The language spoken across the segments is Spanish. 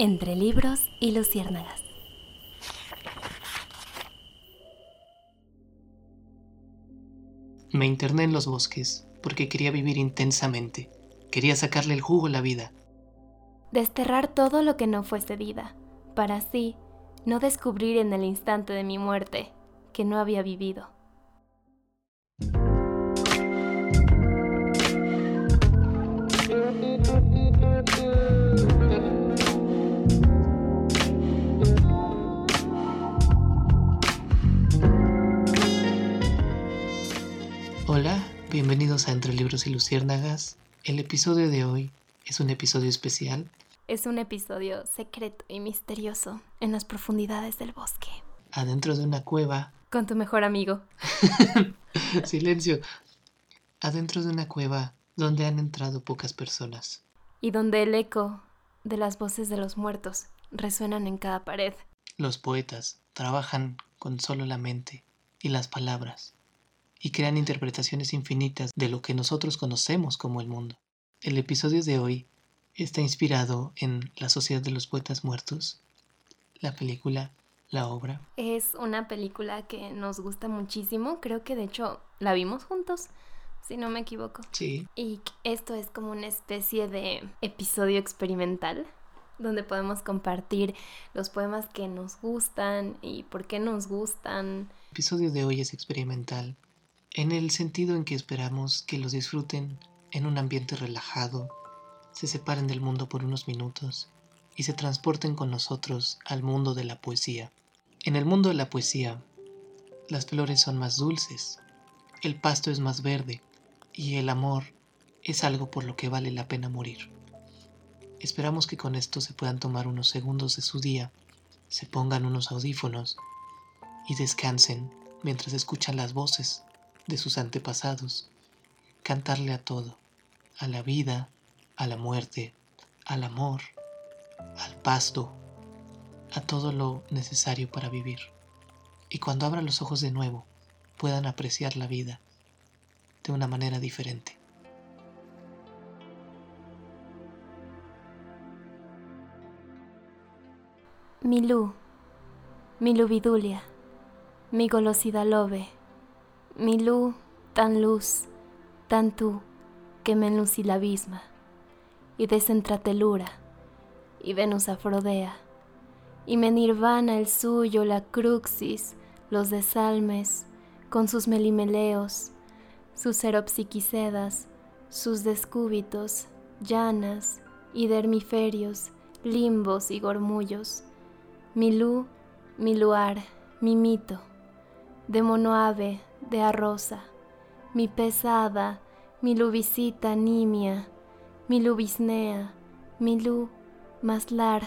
Entre libros y luciérnagas. Me interné en los bosques porque quería vivir intensamente. Quería sacarle el jugo a la vida. Desterrar todo lo que no fuese vida, para así no descubrir en el instante de mi muerte que no había vivido. Bienvenidos a Entre Libros y Luciérnagas. El episodio de hoy es un episodio especial. Es un episodio secreto y misterioso en las profundidades del bosque. Adentro de una cueva. Con tu mejor amigo. Silencio. Adentro de una cueva donde han entrado pocas personas. Y donde el eco de las voces de los muertos resuenan en cada pared. Los poetas trabajan con solo la mente y las palabras y crean interpretaciones infinitas de lo que nosotros conocemos como el mundo. El episodio de hoy está inspirado en La Sociedad de los Poetas Muertos, la película, la obra. Es una película que nos gusta muchísimo, creo que de hecho la vimos juntos, si no me equivoco. Sí. Y esto es como una especie de episodio experimental donde podemos compartir los poemas que nos gustan y por qué nos gustan. El episodio de hoy es experimental en el sentido en que esperamos que los disfruten en un ambiente relajado, se separen del mundo por unos minutos y se transporten con nosotros al mundo de la poesía. En el mundo de la poesía, las flores son más dulces, el pasto es más verde y el amor es algo por lo que vale la pena morir. Esperamos que con esto se puedan tomar unos segundos de su día, se pongan unos audífonos y descansen mientras escuchan las voces de sus antepasados, cantarle a todo, a la vida, a la muerte, al amor, al pasto, a todo lo necesario para vivir. Y cuando abran los ojos de nuevo, puedan apreciar la vida de una manera diferente. Milú, Milú Vidulia, mi golosidad lobe mi luz, tan luz, tan tú, que me la abisma, y desentratelura, y Venus afrodea, y me nirvana el suyo la cruxis, los desalmes, con sus melimeleos, sus seropsiquisedas, sus descúbitos, llanas, y dermiferios, limbos y gormullos, mi luz, mi luar, mi mito, de monoave, de arroza, mi pesada, mi lubicita nimia, mi lubisnea, mi lu, más lar,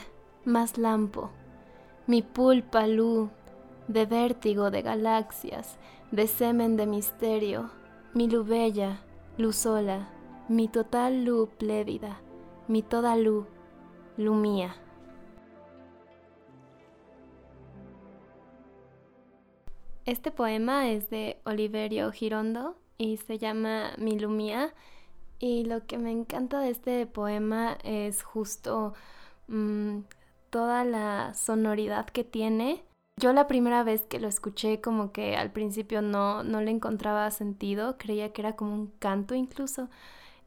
más lampo, mi pulpa lu, de vértigo de galaxias, de semen de misterio, mi bella, luz sola, mi total lu plévida, mi toda lu, lu mía. Este poema es de Oliverio Girondo y se llama Milumía. Y lo que me encanta de este poema es justo mm, toda la sonoridad que tiene. Yo la primera vez que lo escuché como que al principio no, no le encontraba sentido, creía que era como un canto incluso,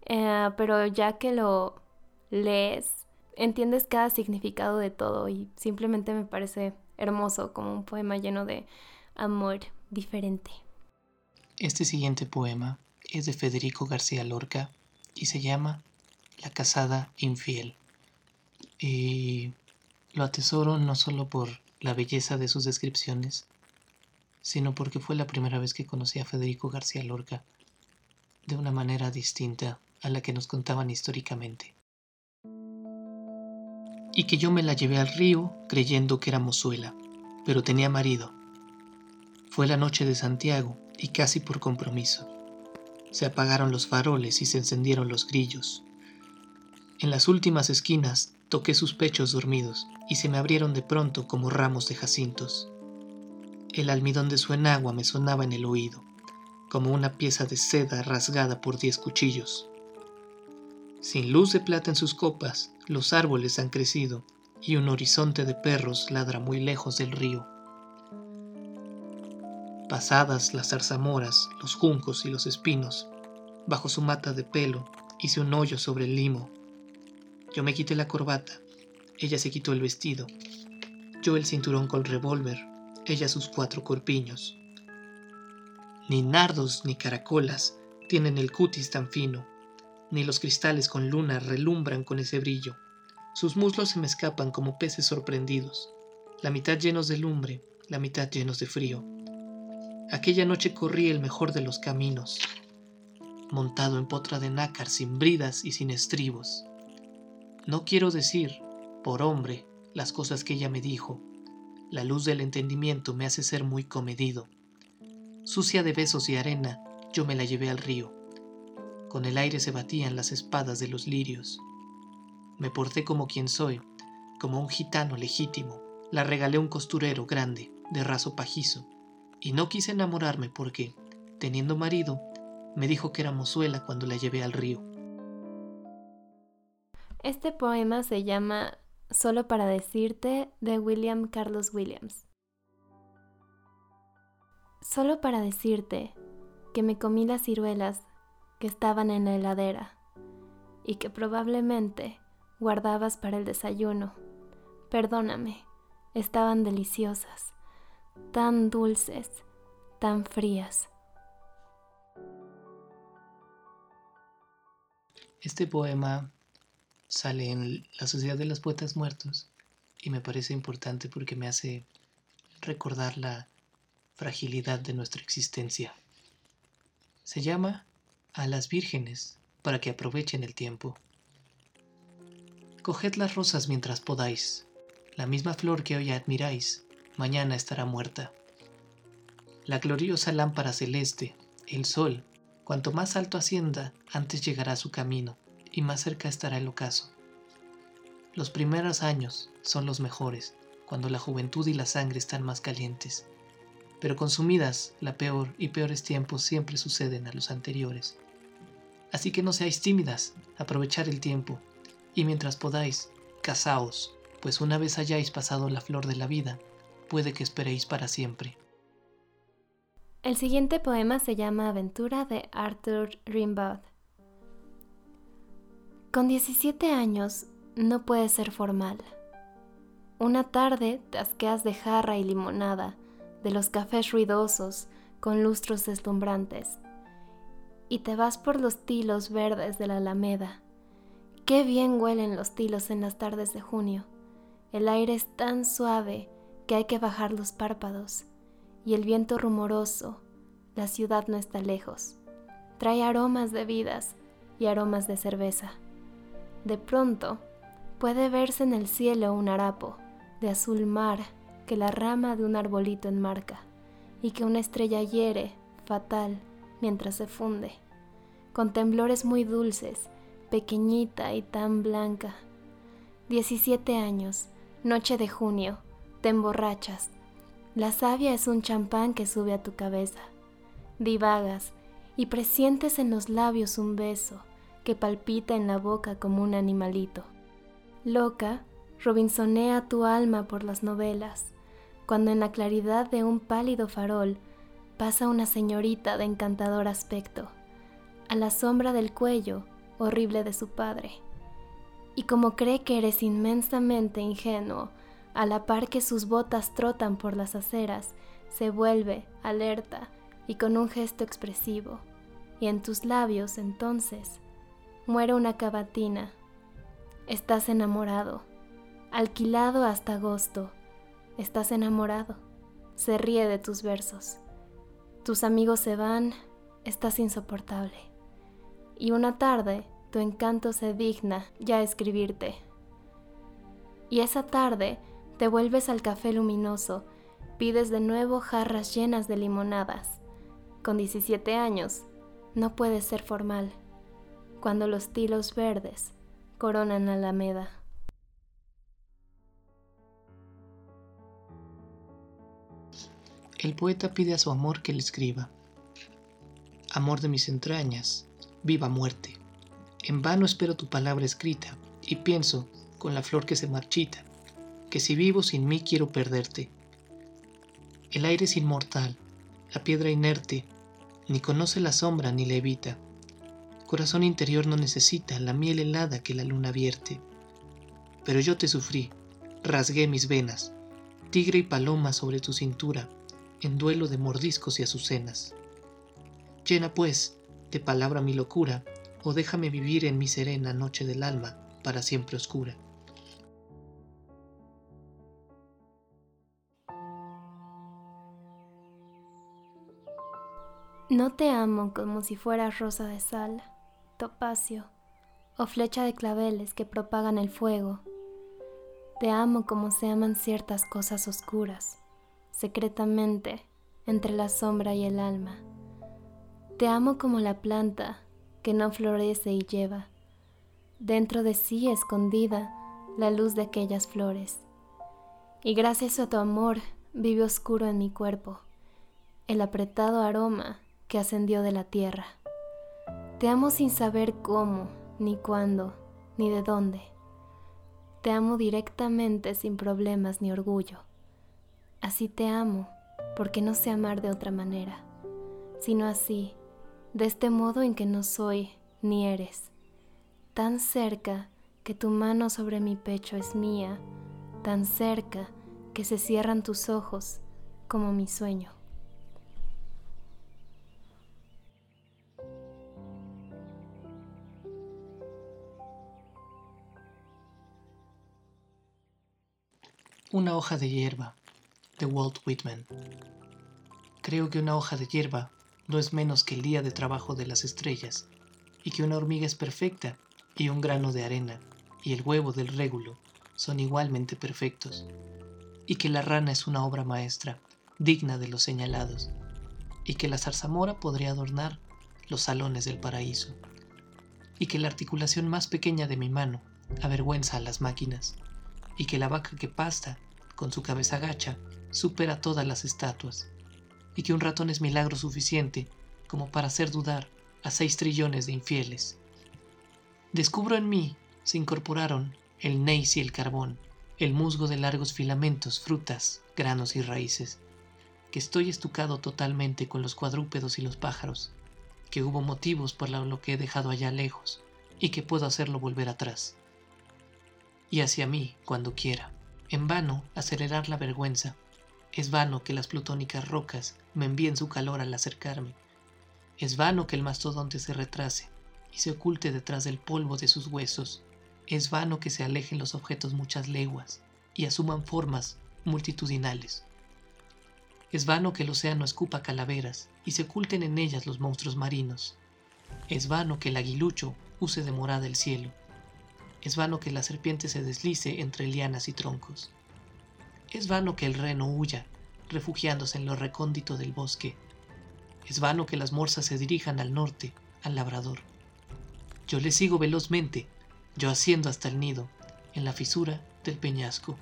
eh, pero ya que lo lees, entiendes cada significado de todo y simplemente me parece hermoso como un poema lleno de amor diferente. Este siguiente poema es de Federico García Lorca y se llama La casada infiel. Y lo atesoro no solo por la belleza de sus descripciones, sino porque fue la primera vez que conocí a Federico García Lorca de una manera distinta a la que nos contaban históricamente. Y que yo me la llevé al río creyendo que era mozuela, pero tenía marido fue la noche de Santiago y casi por compromiso. Se apagaron los faroles y se encendieron los grillos. En las últimas esquinas toqué sus pechos dormidos y se me abrieron de pronto como ramos de jacintos. El almidón de su enagua me sonaba en el oído, como una pieza de seda rasgada por diez cuchillos. Sin luz de plata en sus copas, los árboles han crecido y un horizonte de perros ladra muy lejos del río. Pasadas las zarzamoras, los juncos y los espinos, bajo su mata de pelo hice un hoyo sobre el limo. Yo me quité la corbata, ella se quitó el vestido, yo el cinturón con revólver, ella sus cuatro corpiños. Ni nardos ni caracolas tienen el cutis tan fino, ni los cristales con luna relumbran con ese brillo. Sus muslos se me escapan como peces sorprendidos, la mitad llenos de lumbre, la mitad llenos de frío. Aquella noche corrí el mejor de los caminos, montado en potra de nácar sin bridas y sin estribos. No quiero decir, por hombre, las cosas que ella me dijo. La luz del entendimiento me hace ser muy comedido. Sucia de besos y arena, yo me la llevé al río. Con el aire se batían las espadas de los lirios. Me porté como quien soy, como un gitano legítimo. La regalé un costurero grande, de raso pajizo, y no quise enamorarme porque, teniendo marido, me dijo que era mozuela cuando la llevé al río. Este poema se llama Solo para decirte de William Carlos Williams. Solo para decirte que me comí las ciruelas que estaban en la heladera y que probablemente guardabas para el desayuno. Perdóname, estaban deliciosas, tan dulces, tan frías. Este poema sale en la Sociedad de los Poetas Muertos y me parece importante porque me hace recordar la fragilidad de nuestra existencia. Se llama A las vírgenes para que aprovechen el tiempo. Coged las rosas mientras podáis, la misma flor que hoy admiráis, mañana estará muerta. La gloriosa lámpara celeste, el sol, Cuanto más alto ascienda, antes llegará su camino y más cerca estará el ocaso. Los primeros años son los mejores, cuando la juventud y la sangre están más calientes, pero consumidas, la peor y peores tiempos siempre suceden a los anteriores. Así que no seáis tímidas, aprovechar el tiempo, y mientras podáis, casaos, pues una vez hayáis pasado la flor de la vida, puede que esperéis para siempre. El siguiente poema se llama Aventura de Arthur Rimbaud. Con 17 años no puedes ser formal. Una tarde te asqueas de jarra y limonada, de los cafés ruidosos con lustros deslumbrantes, y te vas por los tilos verdes de la alameda. Qué bien huelen los tilos en las tardes de junio. El aire es tan suave que hay que bajar los párpados y el viento rumoroso, la ciudad no está lejos. Trae aromas de vidas y aromas de cerveza. De pronto, puede verse en el cielo un harapo de azul mar que la rama de un arbolito enmarca y que una estrella hiere, fatal, mientras se funde, con temblores muy dulces, pequeñita y tan blanca. Diecisiete años, noche de junio, te emborrachas, la savia es un champán que sube a tu cabeza. Divagas y presientes en los labios un beso que palpita en la boca como un animalito. Loca, robinsonea tu alma por las novelas, cuando en la claridad de un pálido farol pasa una señorita de encantador aspecto, a la sombra del cuello horrible de su padre. Y como cree que eres inmensamente ingenuo, a la par que sus botas trotan por las aceras, se vuelve, alerta y con un gesto expresivo, y en tus labios entonces muere una cavatina. Estás enamorado, alquilado hasta agosto, estás enamorado, se ríe de tus versos. Tus amigos se van, estás insoportable. Y una tarde tu encanto se digna ya escribirte. Y esa tarde te vuelves al café luminoso, pides de nuevo jarras llenas de limonadas. Con 17 años, no puedes ser formal, cuando los tilos verdes coronan Alameda. El poeta pide a su amor que le escriba. Amor de mis entrañas, viva muerte. En vano espero tu palabra escrita y pienso, con la flor que se marchita, que si vivo sin mí quiero perderte. El aire es inmortal, la piedra inerte, ni conoce la sombra ni la evita. Corazón interior no necesita la miel helada que la luna vierte. Pero yo te sufrí, rasgué mis venas, tigre y paloma sobre tu cintura, en duelo de mordiscos y azucenas. Llena pues de palabra mi locura, o déjame vivir en mi serena noche del alma, para siempre oscura. No te amo como si fueras rosa de sal, topacio o flecha de claveles que propagan el fuego. Te amo como se aman ciertas cosas oscuras, secretamente, entre la sombra y el alma. Te amo como la planta que no florece y lleva, dentro de sí escondida, la luz de aquellas flores. Y gracias a tu amor vive oscuro en mi cuerpo, el apretado aroma que ascendió de la tierra. Te amo sin saber cómo, ni cuándo, ni de dónde. Te amo directamente sin problemas ni orgullo. Así te amo, porque no sé amar de otra manera, sino así, de este modo en que no soy ni eres, tan cerca que tu mano sobre mi pecho es mía, tan cerca que se cierran tus ojos como mi sueño. Una hoja de hierba, de Walt Whitman. Creo que una hoja de hierba no es menos que el día de trabajo de las estrellas, y que una hormiga es perfecta, y un grano de arena, y el huevo del régulo son igualmente perfectos, y que la rana es una obra maestra, digna de los señalados, y que la zarzamora podría adornar los salones del paraíso, y que la articulación más pequeña de mi mano avergüenza a las máquinas, y que la vaca que pasta, con su cabeza gacha, supera todas las estatuas, y que un ratón es milagro suficiente como para hacer dudar a seis trillones de infieles. Descubro en mí se incorporaron el neis y el carbón, el musgo de largos filamentos, frutas, granos y raíces, que estoy estucado totalmente con los cuadrúpedos y los pájaros, que hubo motivos por lo que he dejado allá lejos y que puedo hacerlo volver atrás y hacia mí cuando quiera. En vano acelerar la vergüenza. Es vano que las plutónicas rocas me envíen su calor al acercarme. Es vano que el mastodonte se retrase y se oculte detrás del polvo de sus huesos. Es vano que se alejen los objetos muchas leguas y asuman formas multitudinales. Es vano que el océano escupa calaveras y se oculten en ellas los monstruos marinos. Es vano que el aguilucho use de morada el cielo es vano que la serpiente se deslice entre lianas y troncos. Es vano que el reno huya, refugiándose en lo recóndito del bosque. Es vano que las morsas se dirijan al norte, al labrador. Yo le sigo velozmente, yo haciendo hasta el nido, en la fisura del peñasco.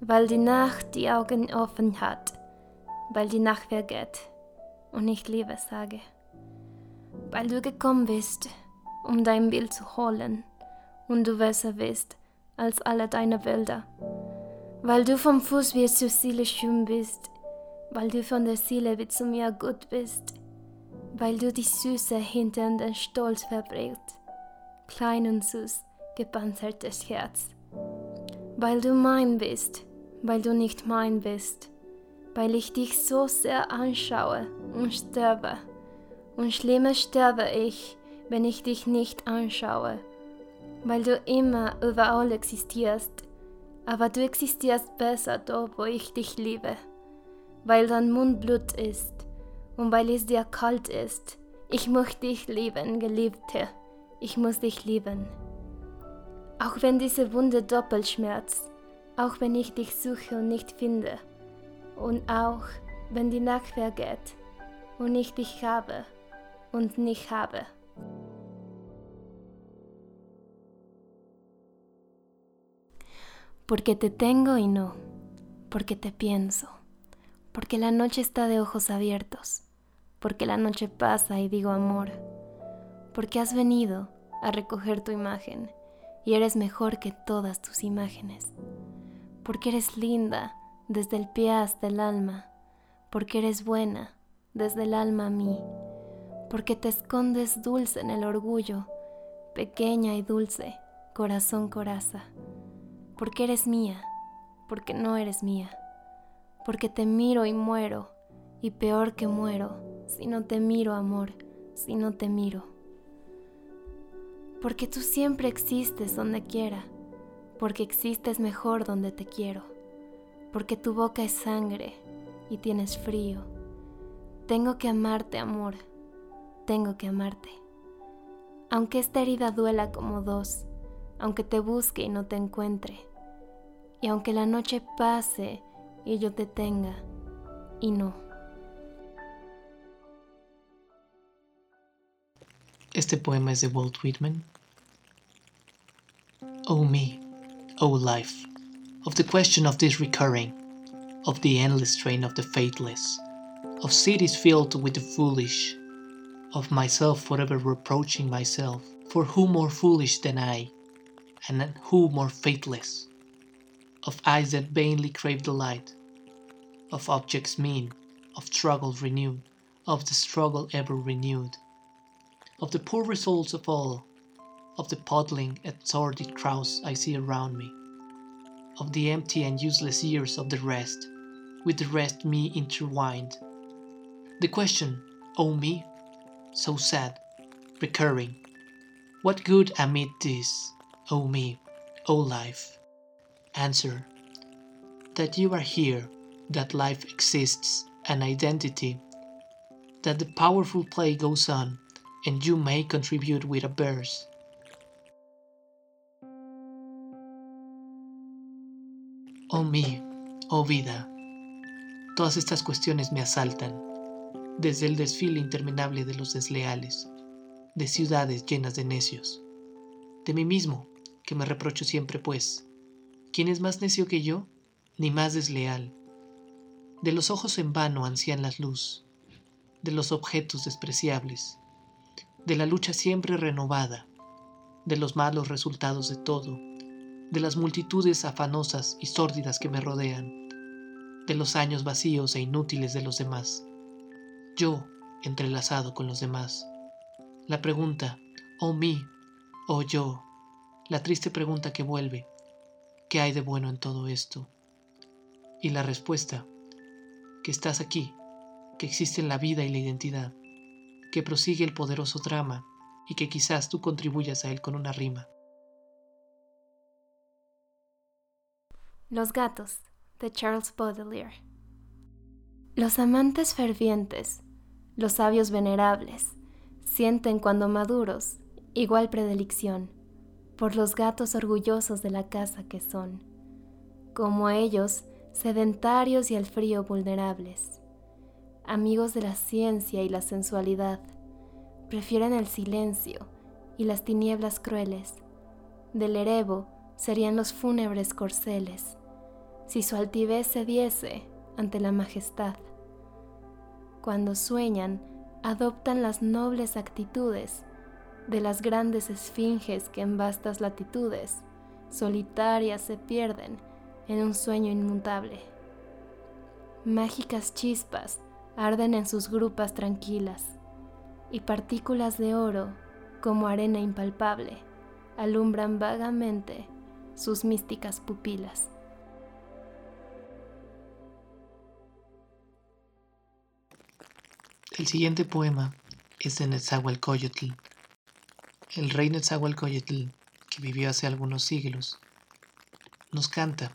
Weil die Nacht die Augen offen hat, weil die Nacht vergeht und ich Liebe sage, weil du gekommen bist, um dein Bild zu holen und du besser bist als alle deine Bilder, weil du vom Fuß bis zur Seele schön bist, weil du von der Seele bis zu mir gut bist, weil du die Süße hinter den Stolz verbringst, klein und süß, gepanzertes Herz. Weil du mein bist, weil du nicht mein bist, weil ich dich so sehr anschaue und sterbe. Und schlimmer sterbe ich, wenn ich dich nicht anschaue, weil du immer überall existierst, aber du existierst besser dort, wo ich dich liebe, weil dein Mund Blut ist und weil es dir kalt ist. Ich muss dich lieben, Geliebte, ich muss dich lieben. Auch wenn diese Wunde doppelt schmerzt, auch wenn ich dich suche und nicht finde, und auch wenn die Nacht vergeht und ich dich habe und nicht habe. Porque te tengo y no, porque te pienso, porque la noche está de ojos abiertos, porque la noche pasa y digo amor, porque has venido a recoger tu imagen y eres mejor que todas tus imágenes, porque eres linda desde el pie hasta el alma, porque eres buena desde el alma a mí, porque te escondes dulce en el orgullo, pequeña y dulce, corazón coraza, porque eres mía, porque no eres mía, porque te miro y muero, y peor que muero, si no te miro, amor, si no te miro. Porque tú siempre existes donde quiera, porque existes mejor donde te quiero, porque tu boca es sangre y tienes frío. Tengo que amarte, amor, tengo que amarte. Aunque esta herida duela como dos, aunque te busque y no te encuentre, y aunque la noche pase y yo te tenga y no. Este poema es de Walt Whitman. Oh me, oh life, of the question of this recurring, of the endless train of the faithless, of cities filled with the foolish, of myself forever reproaching myself, for who more foolish than I, and who more faithless? Of eyes that vainly crave the light, of objects mean, of struggle renewed, of the struggle ever renewed, of the poor results of all, of the puddling and sordid crowds I see around me, of the empty and useless years of the rest, with the rest me intertwined. The question, oh me, so sad, recurring, what good amid this, oh me, oh life? Answer, that you are here, that life exists, an identity, that the powerful play goes on, and you may contribute with a verse. Oh me, oh vida, todas estas cuestiones me asaltan, desde el desfile interminable de los desleales, de ciudades llenas de necios, de mí mismo, que me reprocho siempre pues, ¿quién es más necio que yo, ni más desleal? De los ojos en vano ansían la luz, de los objetos despreciables, de la lucha siempre renovada, de los malos resultados de todo, de las multitudes afanosas y sórdidas que me rodean, de los años vacíos e inútiles de los demás yo entrelazado con los demás. La pregunta, oh mí, oh yo, la triste pregunta que vuelve, ¿qué hay de bueno en todo esto? Y la respuesta, que estás aquí, que existe la vida y la identidad, que prosigue el poderoso drama y que quizás tú contribuyas a él con una rima. Los gatos, de Charles Baudelaire. Los amantes fervientes los sabios venerables sienten cuando maduros igual predilección por los gatos orgullosos de la casa que son, como ellos, sedentarios y al frío vulnerables. Amigos de la ciencia y la sensualidad, prefieren el silencio y las tinieblas crueles. Del erebo serían los fúnebres corceles, si su altivez cediese ante la majestad cuando sueñan, adoptan las nobles actitudes de las grandes esfinges que en vastas latitudes, solitarias, se pierden en un sueño inmutable. Mágicas chispas arden en sus grupas tranquilas, y partículas de oro, como arena impalpable, alumbran vagamente sus místicas pupilas. El siguiente poema es de Netzahualcoyotl. El rey Netzahualcoyotl, que vivió hace algunos siglos, nos canta,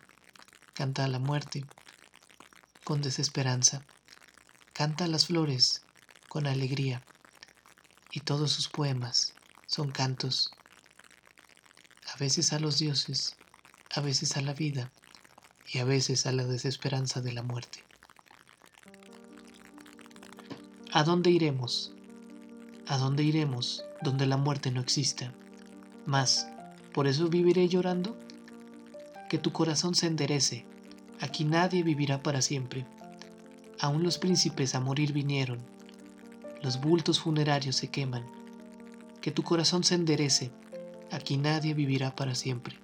canta a la muerte con desesperanza, canta a las flores con alegría, y todos sus poemas son cantos, veces a los dioses, a veces a la vida y a veces a la desesperanza de la muerte. ¿A dónde iremos? ¿A dónde iremos donde la muerte no exista? Mas, ¿por eso viviré llorando? Que tu corazón se enderece. Aquí nadie vivirá para siempre. Aún los príncipes a morir vinieron, los bultos funerarios se queman. Que tu corazón se enderece, aquí nadie vivirá para siempre.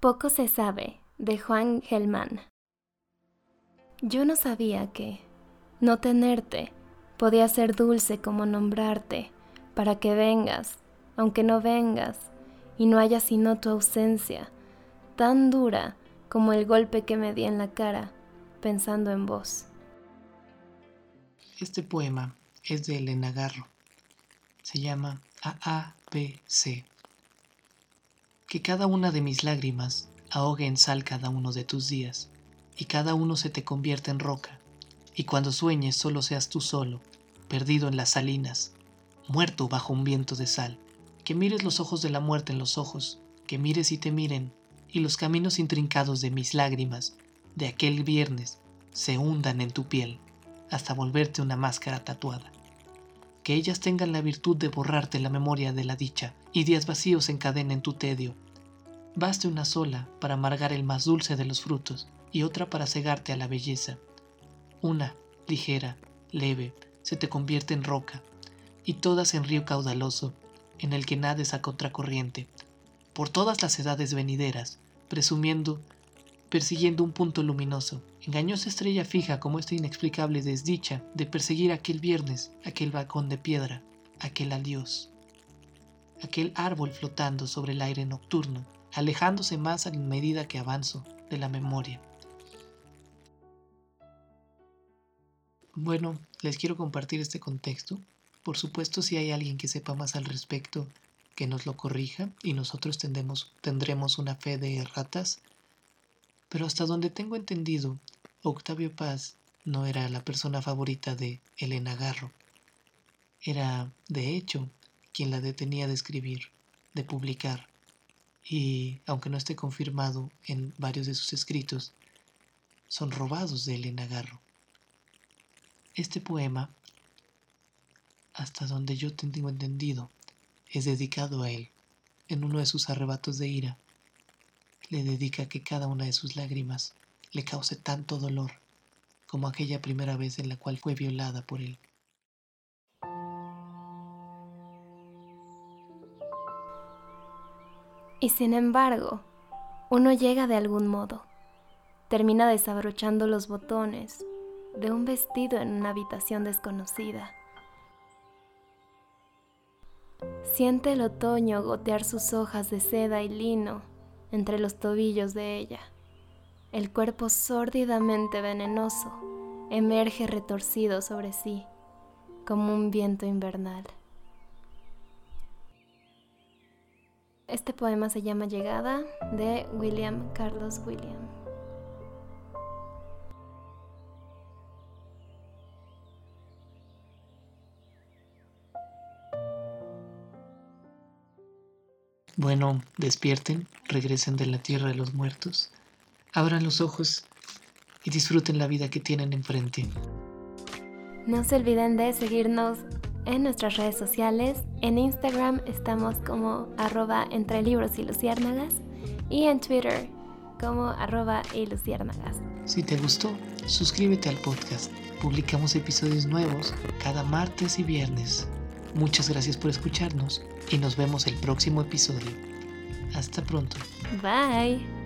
Poco se sabe de Juan Gelman. Yo no sabía que no tenerte podía ser dulce como nombrarte, para que vengas, aunque no vengas, y no haya sino tu ausencia, tan dura como el golpe que me di en la cara, pensando en vos. Este poema es de Elena Garro. Se llama AABC. Que cada una de mis lágrimas ahogue en sal cada uno de tus días, y cada uno se te convierta en roca, y cuando sueñes solo seas tú solo, perdido en las salinas, muerto bajo un viento de sal, que mires los ojos de la muerte en los ojos, que mires y te miren, y los caminos intrincados de mis lágrimas, de aquel viernes, se hundan en tu piel, hasta volverte una máscara tatuada. Que ellas tengan la virtud de borrarte la memoria de la dicha, y días vacíos encadenen tu tedio. Baste una sola para amargar el más dulce de los frutos, y otra para cegarte a la belleza. Una, ligera, leve, se te convierte en roca, y todas en río caudaloso, en el que nades a contracorriente, por todas las edades venideras, presumiendo, persiguiendo un punto luminoso, engañosa estrella fija como esta inexplicable desdicha de perseguir aquel viernes, aquel balcón de piedra, aquel adiós, aquel árbol flotando sobre el aire nocturno, alejándose más a medida que avanzo de la memoria. Bueno, les quiero compartir este contexto. Por supuesto, si hay alguien que sepa más al respecto, que nos lo corrija y nosotros tendremos, tendremos una fe de ratas. Pero hasta donde tengo entendido, Octavio Paz no era la persona favorita de Elena Garro. Era, de hecho, quien la detenía de escribir, de publicar. Y, aunque no esté confirmado en varios de sus escritos, son robados de Elena Garro. Este poema, hasta donde yo tengo entendido, es dedicado a él. En uno de sus arrebatos de ira, le dedica que cada una de sus lágrimas le cause tanto dolor como aquella primera vez en la cual fue violada por él. Y sin embargo, uno llega de algún modo, termina desabrochando los botones, de un vestido en una habitación desconocida. Siente el otoño gotear sus hojas de seda y lino entre los tobillos de ella. El cuerpo sórdidamente venenoso emerge retorcido sobre sí, como un viento invernal. Este poema se llama Llegada de William Carlos William. Bueno, despierten, regresen de la tierra de los muertos, abran los ojos y disfruten la vida que tienen enfrente. No se olviden de seguirnos en nuestras redes sociales. En Instagram estamos como arroba entre libros y luciérnagas y en Twitter como arroba y luciérnagas. Si te gustó, suscríbete al podcast. Publicamos episodios nuevos cada martes y viernes. Muchas gracias por escucharnos y nos vemos el próximo episodio. Hasta pronto. Bye.